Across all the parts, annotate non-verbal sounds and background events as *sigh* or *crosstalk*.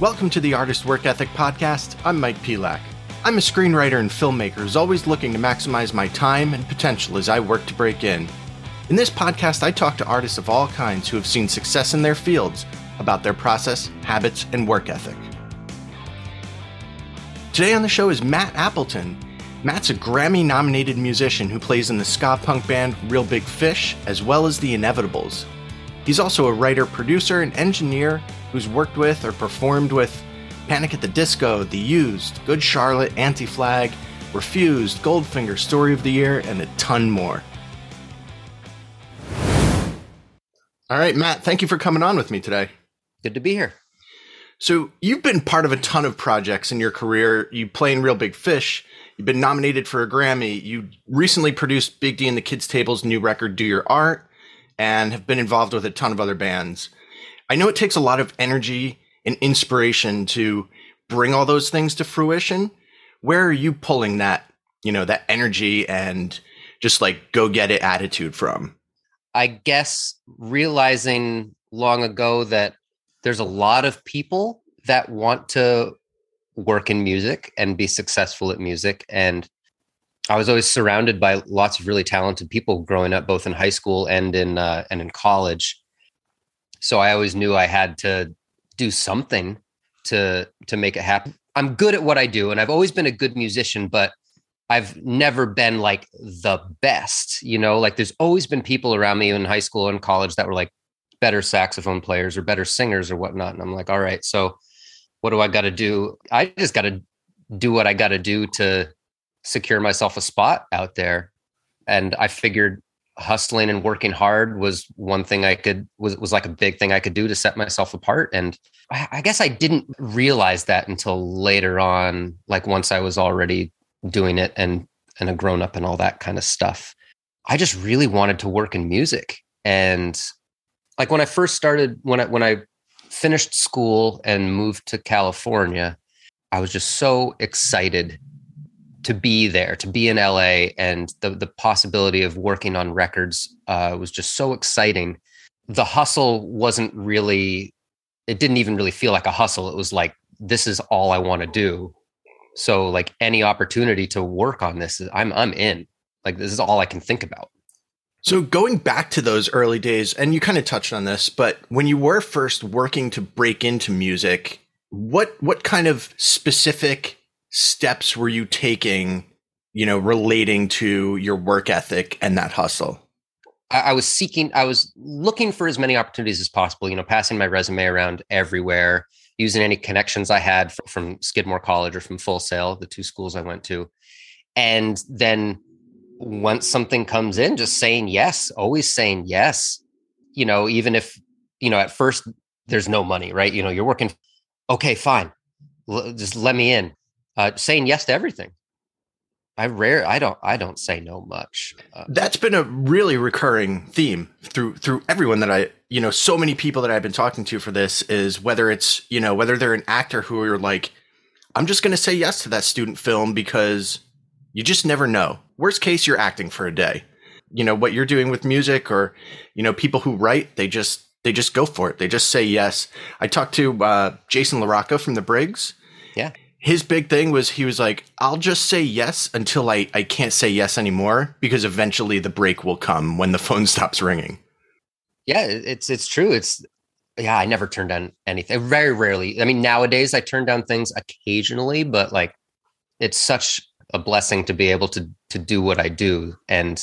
Welcome to the Artist Work Ethic Podcast. I'm Mike Pelak. I'm a screenwriter and filmmaker who's always looking to maximize my time and potential as I work to break in. In this podcast, I talk to artists of all kinds who have seen success in their fields about their process, habits, and work ethic. Today on the show is Matt Appleton. Matt's a Grammy nominated musician who plays in the ska punk band Reel Big Fish as well as The Inevitables. He's also a writer, producer, and engineer who's worked with or performed with Panic at the Disco, The Used, Good Charlotte, Anti Flag, Refused, Goldfinger, Story of the Year, and a ton more. All right, Matt, thank you for coming on with me today. Good to be here. So, you've been part of a ton of projects in your career. You play in Reel Big Fish. You've been nominated for a Grammy. You recently produced Big D and the Kids Table's new record, Do Your Art, and have been involved with a ton of other bands. I know it takes a lot of energy and inspiration to bring all those things to fruition. Where are you pulling that, you know, that energy and just like go get it attitude from? I guess realizing long ago that there's a lot of people that want to work in music and be successful at music and I was always surrounded by lots of really talented people growing up, both in high school and in uh, and in college so I always knew I had to do something to to make it happen. I'm good at what I do and I've always been a good musician, but I've never been like the best, you know, like there's always been people around me in high school and college that were like better saxophone players or better singers or whatnot. And I'm like, all right, so what do I got to do? I just got to do what I got to do to secure myself a spot out there. And I figured hustling and working hard was one thing I could was was like a big thing I could do to set myself apart. And I, I, guess I didn't realize that until later on, like once I was already doing it and and a grown up and all that kind of stuff. I just really wanted to work in music. And like when I first started, when I when I finished school and moved to California, I was just so excited to be there, to be in LA, and the the possibility of working on records uh, was just so exciting. The hustle wasn't really; it didn't even really feel like a hustle. It was like this is all I want to do. So, like any opportunity to work on this, I'm I'm in. Like this is all I can think about. So going back to those early days, and you kind of touched on this, but when you were first working to break into music, what what kind of specific steps were you taking, you know, relating to your work ethic and that hustle? I, was seeking, I was looking for as many opportunities as possible, you know, passing my resume around everywhere, using any connections I had from, from Skidmore College or from Full Sail, the two schools I went to. And then once something comes in, just saying yes, always saying yes, you know, even if, you know, at first there's no money, right? You know, you're working, okay, fine, L- just let me in uh, saying yes to everything. I rare I don't I don't say no much. Uh, That's been a really recurring theme through through everyone that I you know so many people that I've been talking to for this is whether it's you know whether they're an actor who are like I'm just going to say yes to that student film because you just never know. Worst case you're acting for a day. You know what you're doing with music or you know people who write they just they just go for it. They just say yes. I talked to uh, Jason LaRocca from the Briggs. Yeah his big thing was he was like, I'll just say yes until I, I can't say yes anymore because eventually the break will come when the phone *laughs* stops ringing. Yeah, it's it's true. It's yeah, I never turned down anything. Very rarely. I mean, nowadays I turn down things occasionally, but like it's such a blessing to be able to to do what I do. And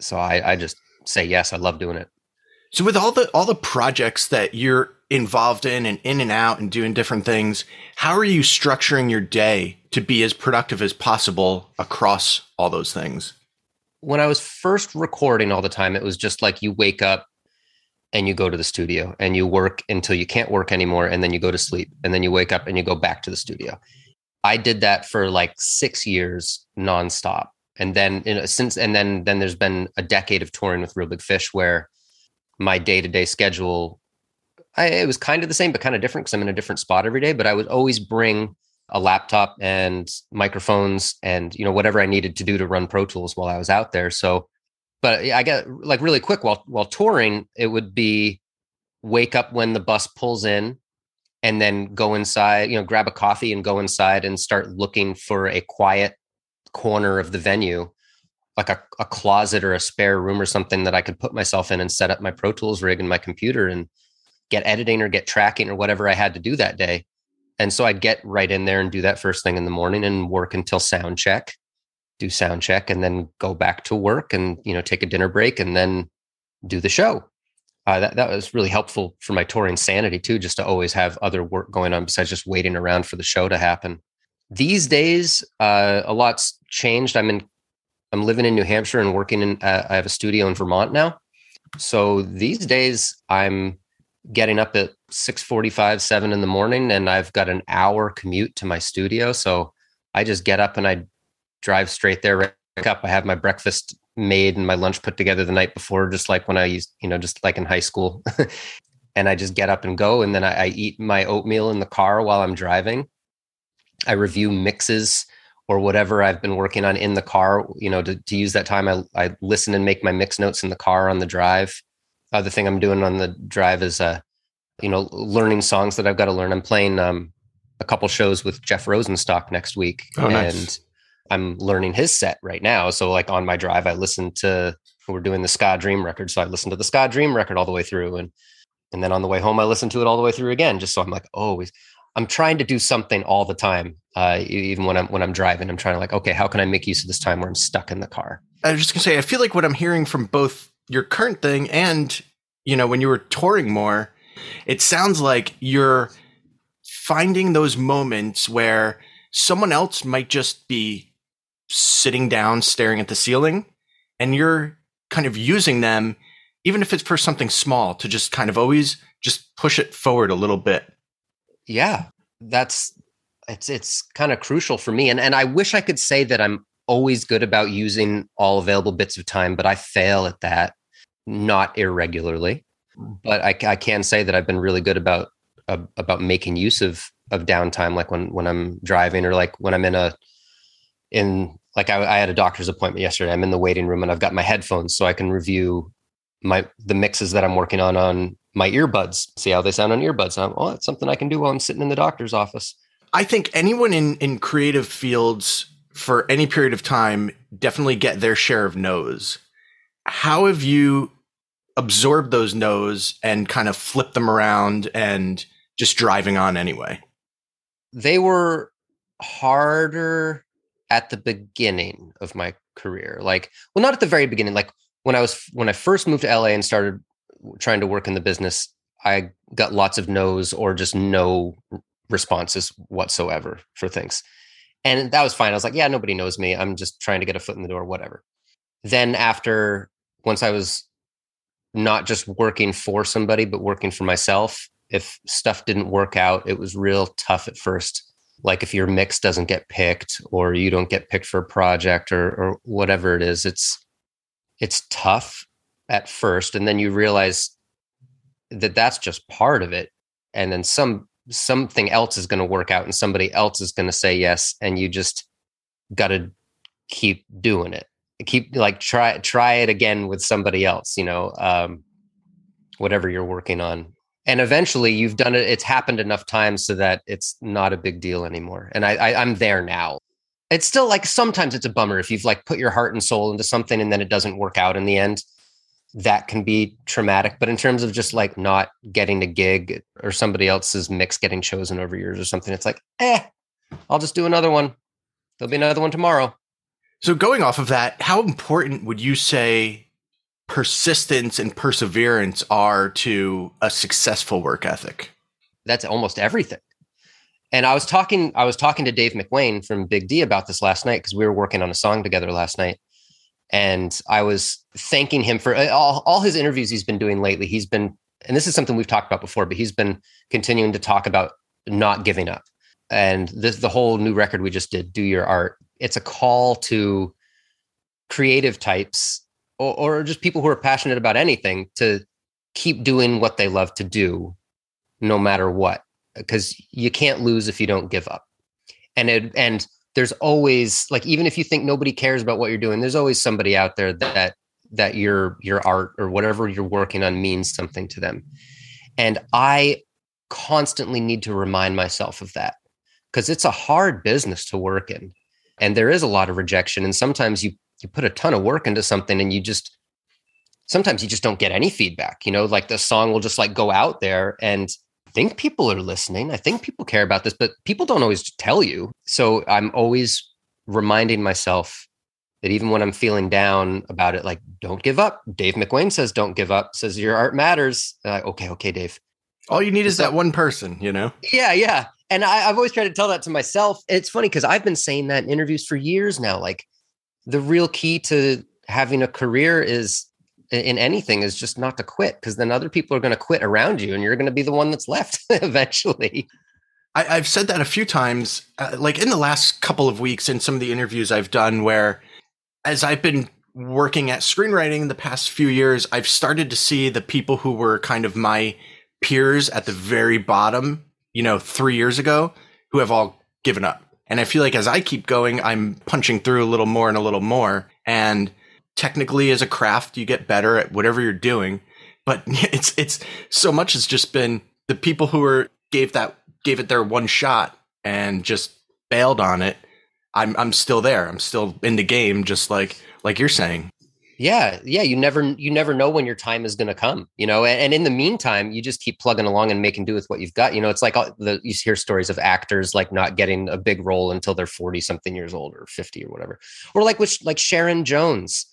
so I, I just say yes. I love doing it. So with all the all the projects that you're involved in and in and out and doing different things, how are you structuring your day to be as productive as possible across all those things? When I was first recording all the time, it was just like you wake up and you go to the studio and you work until you can't work anymore and then you go to sleep and then you wake up and you go back to the studio. I did that for like 6 years nonstop. And then you know, since and then then there's been a decade of touring with Reel Big Fish where my day-to-day schedule I, it was kind of the same but kind of different because i'm in a different spot every day but i would always bring a laptop and microphones and you know whatever I needed to do to run Pro Tools while I was out there. So, but I got like really quick while while touring, it would be wake up when the bus pulls in and then go inside, you know, grab a coffee and go inside and start looking for a quiet corner of the venue, like a, a closet or a spare room or something that I could put myself in and set up my Pro Tools rig and my computer and get editing or get tracking or whatever I had to do that day. And so I'd get right in there and do that first thing in the morning and work until sound check, do sound check, and then go back to work and, you know, take a dinner break and then do the show uh, that, that was really helpful for my touring sanity too, just to always have other work going on besides just waiting around for the show to happen. These days, uh, a lot's changed. I'm in, I'm living in New Hampshire and working in. Uh, I have a studio in Vermont now, so these days I'm getting up at 6:45, seven in the morning, and I've got an hour commute to my studio. So I just get up and I drive straight there. Right up, I have my breakfast made and my lunch put together the night before, just like when I used, you know, just like in high school. *laughs* and I just get up and go. And then I, I, eat my oatmeal in the car while I'm driving. I review mixes or whatever I've been working on in the car, you know, to, to use that time. I, I listen and make my mix notes in the car on the drive. Other thing I'm doing on the drive is, uh, you know, learning songs that I've got to learn. I'm playing um, a couple shows with Jeff Rosenstock next week. Oh, nice. And I'm learning his set right now. So like on my drive, I listen to we're doing the Ska Dream record. So I listen to the Ska Dream record all the way through. And and then on the way home, I listen to it all the way through again, just so I'm like, oh, I'm trying to do something all the time. Uh, even when I'm when I'm driving, I'm trying to like, okay, how can I make use of this time where I'm stuck in the car? I was just gonna say, I feel like what I'm hearing from both your current thing and you know when you were touring more, it sounds like you're finding those moments where someone else might just be sitting down staring at the ceiling and you're kind of using them even if it's for something small to just kind of always just push it forward a little bit. Yeah that's it's it's kind of crucial for me and and i wish i could say that i'm always good about using all available bits of time but i fail at that not irregularly. But i, I can say that i've been really good about uh, about making use of of downtime like when when i'm driving or like when i'm in a in like I, I, had a doctor's appointment yesterday. I'm in the waiting room and I've got my headphones so I can review my the mixes that I'm working on on my earbuds, see how they sound on earbuds. And I'm, oh, it's something I can do while I'm sitting in the doctor's office. I think anyone in in creative fields for any period of time definitely get their share of no's. How have you absorbed those no's and kind of flipped them around and just driving on anyway? They were harder at the beginning of my career. Like, well, not at the very beginning. Like when I was when I first moved to LA and started trying to work in the business, I got lots of no's or just no responses whatsoever for things. And that was fine. I was like, yeah, nobody knows me. I'm just trying to get a foot in the door, whatever. Then after once I was not just working for somebody, but working for myself, if stuff didn't work out, it was real tough at first like if your mix doesn't get picked or you don't get picked for a project or or whatever it is it's it's tough at first and then you realize that that's just part of it and then some something else is going to work out and somebody else is going to say yes and you just got to keep doing it. Keep like try try it again with somebody else you know um whatever you're working on and eventually you've done it it's happened enough times so that it's not a big deal anymore. And I, I i'm there now. It's still like sometimes it's a bummer if you've like put your heart and soul into something and then it doesn't work out in the end. That can be traumatic but in terms of just like not getting a gig or somebody else's mix getting chosen over yours or something it's like eh i'll just do another one. There'll be another one tomorrow. So going off of that how important would you say persistence and perseverance are to a successful work ethic? That's almost everything. And I was talking, I was talking to Dave McWane from Big D about this last night because we were working on a song together last night. And I was thanking him for uh, all, all his interviews he's been doing lately. He's been, and this is something we've talked about before, but he's been continuing to talk about not giving up. And this, the whole new record we just did, Do Your Art, it's a call to creative types or, or just people who are passionate about anything to keep doing what they love to do no matter what because you can't lose if you don't give up. And it and there's always like even if you think nobody cares about what you're doing there's always somebody out there that that your your art or whatever you're working on means something to them. And i constantly need to remind myself of that because it's a hard business to work in and there is a lot of rejection and sometimes you you put a ton of work into something and you just sometimes you just don't get any feedback you know like the song will just like go out there and I think people are listening i think people care about this but people don't always tell you. So i'm always reminding myself that even when i'm feeling down about it like don't give up. Dave McWane says don't give up. Says your art matters. Like, okay okay dave. All you need is that one person you know? Yeah yeah. And I, have always tried to tell that to myself. It's funny because i've been saying that in interviews for years now like the real key to having a career is in anything is just not to quit because then other people are going to quit around you and you're going to be the one that's left *laughs* eventually. I, have said that a few times, uh, like in the last couple of weeks in some of the interviews I've done, where as I've been working at screenwriting the past few years, I've started to see the people who were kind of my peers at the very bottom, you know, three years ago, who have all given up. And I feel like as I keep going, I'm punching through a little more and a little more. And technically as a craft you get better at whatever you're doing. But *laughs* it's it's so much has just been the people who were gave that gave it their one shot and just bailed on it. I'm i'm still there. I'm still in the game just like like you're saying yeah yeah you never you never know when your time is going to come you know and, and, in the meantime you just keep plugging along and making do with what you've got you know it's like all the you hear stories of actors like not getting a big role until they're 40 something years old or 50 or whatever or like which like sharon jones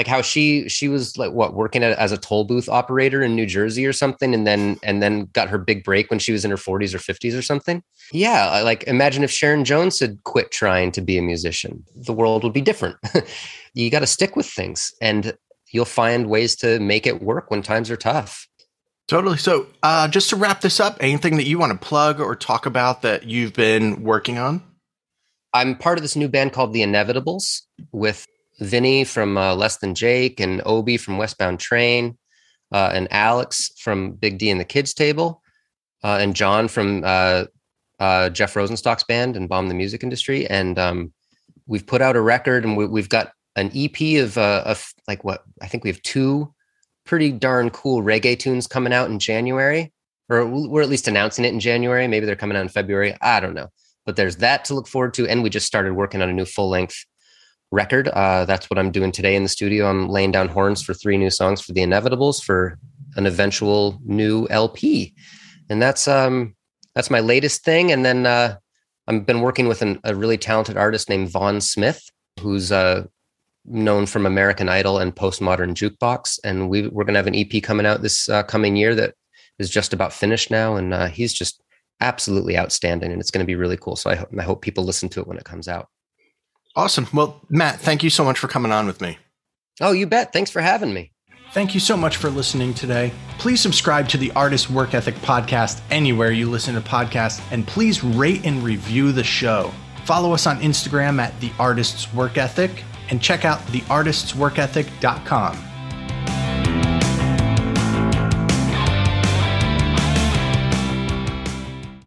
like how she she was like what working at, as a toll booth operator in New Jersey or something and then and then got her big break when she was in her 40s or 50s or something. Yeah, like imagine if Sharon Jones had quit trying to be a musician. The world would be different. *laughs* you got to stick with things and you'll find ways to make it work when times are tough. Totally. So, uh, just to wrap this up, anything that you want to plug or talk about that you've been working on? I'm part of this new band called The Inevitables with Vinny from uh, Less Than Jake and Obi from Westbound Train uh, and Alex from Big D and the Kids Table uh, and John from uh, uh, Jeff Rosenstock's band and Bomb the Music Industry. And um, we've put out a record and we, have got an EP of, uh, of like what I think we have two pretty darn cool reggae tunes coming out in January, or we're at least announcing it in January. Maybe they're coming out in February. I don't know. But there's that to look forward to. And we just started working on a new full length record. Uh, that's what I'm doing today in the studio. I'm laying down horns for three new songs for the Inevitables for an eventual new LP, and that's um that's my latest thing. And then uh, I've been working with an, a really talented artist named Von Smith, who's uh, known from American Idol and Postmodern Jukebox, and we we're gonna have an EP coming out this uh, coming year that is just about finished now, and uh, he's just absolutely outstanding, and it's going to be really cool. So I, I hope people listen to it when it comes out. Awesome. Well, Matt, thank you so much for coming on with me. Oh, you bet. Thanks for having me. Thank you so much for listening today. Please subscribe to the Artist Work Ethic podcast anywhere you listen to podcasts, and please rate and review the show. Follow us on Instagram at The Artist's Work Ethic and check out theartistsworkethic.com.